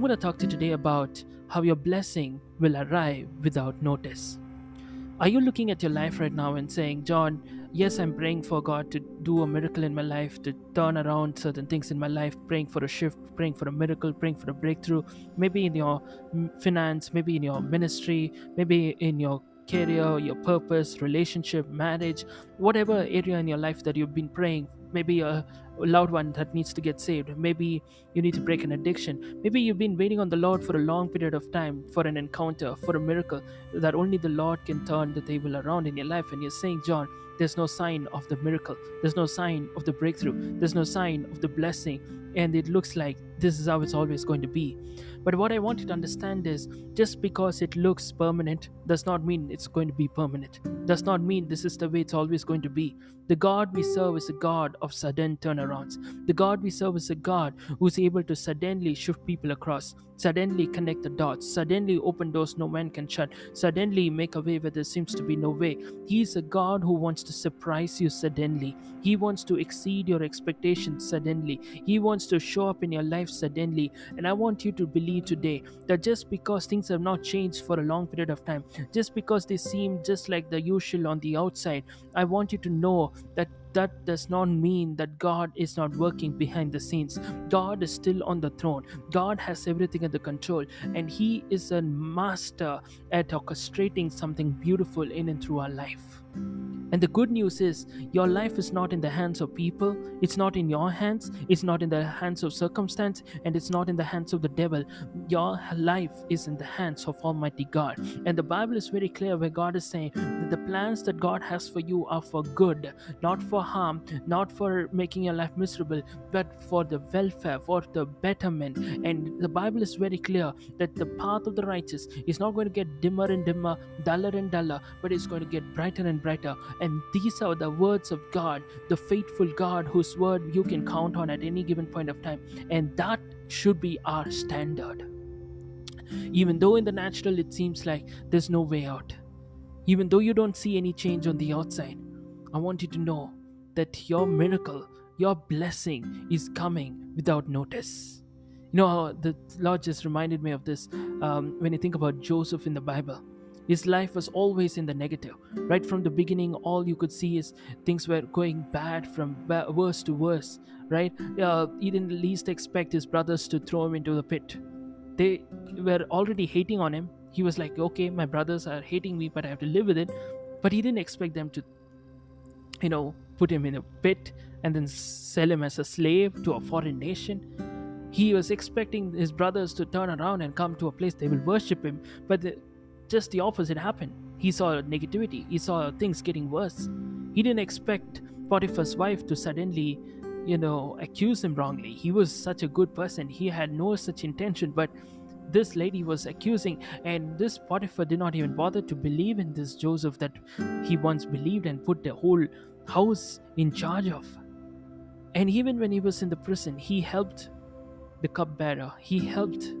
I'm going to talk to you today about how your blessing will arrive without notice. Are you looking at your life right now and saying, John, yes, I'm praying for God to do a miracle in my life, to turn around certain things in my life, praying for a shift, praying for a miracle, praying for a breakthrough, maybe in your mm, finance, maybe in your ministry, maybe in your career, your purpose, relationship, marriage, whatever area in your life that you've been praying, maybe a loved one that needs to get saved, maybe you need to break an addiction, maybe you've been waiting on the Lord for a long period of time for an encounter, for a miracle that only the Lord can turn the table around in your life, and you're saying, John, there's no sign of the miracle, there's no sign of the breakthrough, there's no sign of the blessing, and it looks like this is how it's always going to be. But what I want you to understand is just because it looks permanent does not mean it's going to be permanent. Does not mean this is the way it's always going to be. The God we serve is a God of sudden turnarounds. The God we serve is a God who's able to suddenly shift people across, suddenly connect the dots, suddenly open doors no man can shut, suddenly make a way where there seems to be no way. He's a God who wants to surprise you suddenly. He wants to exceed your expectations suddenly. He wants to show up in your life suddenly. And I want you to believe today that just because things have not changed for a long period of time, just because they seem just like the usual on the outside, I want you to know that that does not mean that God is not working behind the scenes. God is still on the throne. God has everything under control, and He is a master at orchestrating something beautiful in and through our life. And the good news is, your life is not in the hands of people, it's not in your hands, it's not in the hands of circumstance, and it's not in the hands of the devil. Your life is in the hands of Almighty God. And the Bible is very clear where God is saying that the plans that God has for you are for good, not for harm, not for making your life miserable, but for the welfare, for the betterment. And the Bible is very clear that the path of the righteous is not going to get dimmer and dimmer, duller and duller, but it's going to get brighter and brighter and these are the words of God, the faithful God whose word you can count on at any given point of time. And that should be our standard. Even though in the natural it seems like there's no way out, even though you don't see any change on the outside, I want you to know that your miracle, your blessing is coming without notice. You know, the Lord just reminded me of this um, when you think about Joseph in the Bible his life was always in the negative. Right from the beginning all you could see is things were going bad from worse to worse right? Uh, he didn't least expect his brothers to throw him into the pit. They were already hating on him. He was like okay my brothers are hating me but i have to live with it. But he didn't expect them to you know put him in a pit and then sell him as a slave to a foreign nation. He was expecting his brothers to turn around and come to a place they will worship him but just the opposite happened. He saw negativity, he saw things getting worse. He didn't expect Potiphar's wife to suddenly, you know, accuse him wrongly. He was such a good person, he had no such intention, but this lady was accusing, and this Potiphar did not even bother to believe in this Joseph that he once believed and put the whole house in charge of. And even when he was in the prison, he helped the cupbearer, he helped.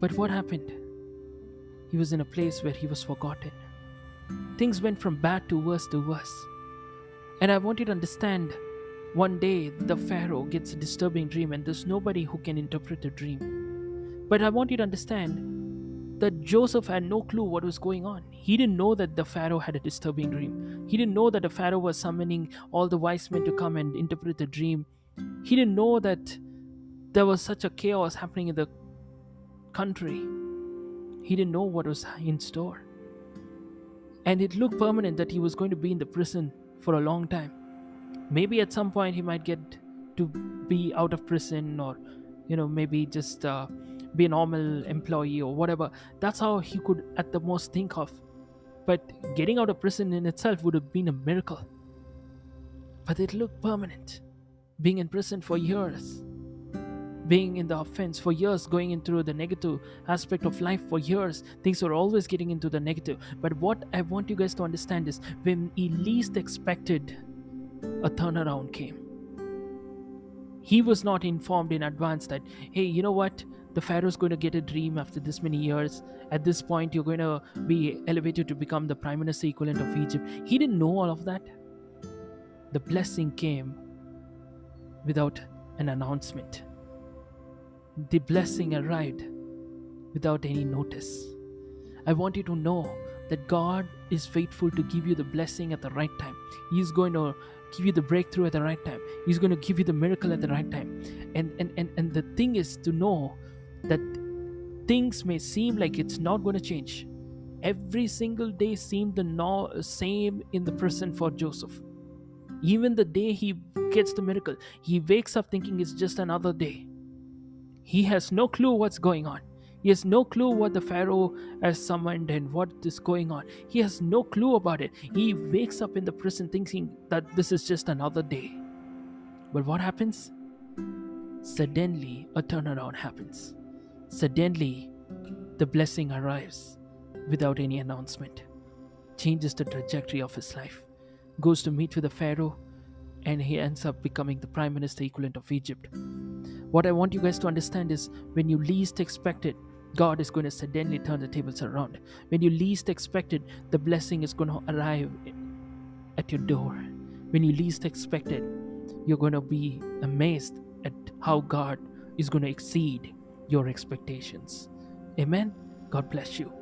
But what happened? He was in a place where he was forgotten. Things went from bad to worse to worse. And I want you to understand one day the Pharaoh gets a disturbing dream, and there's nobody who can interpret the dream. But I want you to understand that Joseph had no clue what was going on. He didn't know that the Pharaoh had a disturbing dream. He didn't know that the Pharaoh was summoning all the wise men to come and interpret the dream. He didn't know that there was such a chaos happening in the country. He didn't know what was in store. And it looked permanent that he was going to be in the prison for a long time. Maybe at some point he might get to be out of prison or, you know, maybe just uh, be a normal employee or whatever. That's how he could at the most think of. But getting out of prison in itself would have been a miracle. But it looked permanent. Being in prison for years, being in the offense for years, going into the negative aspect of life for years. Things were always getting into the negative. But what I want you guys to understand is when he least expected, a turnaround came. He was not informed in advance that, hey, you know what? The Pharaoh's going to get a dream after this many years. At this point, you're going to be elevated to become the prime minister equivalent of Egypt. He didn't know all of that. The blessing came without an announcement the blessing arrived without any notice. I want you to know that God is faithful to give you the blessing at the right time. He's going to give you the breakthrough at the right time. He's going to give you the miracle at the right time. And and and, and the thing is to know that things may seem like it's not going to change. Every single day seemed the no, same in the prison for Joseph. Even the day he gets the miracle, he wakes up thinking it's just another day. He has no clue what's going on. He has no clue what the Pharaoh has summoned and what is going on. He has no clue about it. He wakes up in the prison thinking that this is just another day. But what happens? Suddenly, a turnaround happens. Suddenly, the blessing arrives without any announcement, changes the trajectory of his life, goes to meet with the Pharaoh, and he ends up becoming the prime minister equivalent of Egypt. What I want you guys to understand is when you least expect it, God is going to suddenly turn the tables around. When you least expect it, the blessing is going to arrive at your door. When you least expect it, you're going to be amazed at how God is going to exceed your expectations. Amen. God bless you.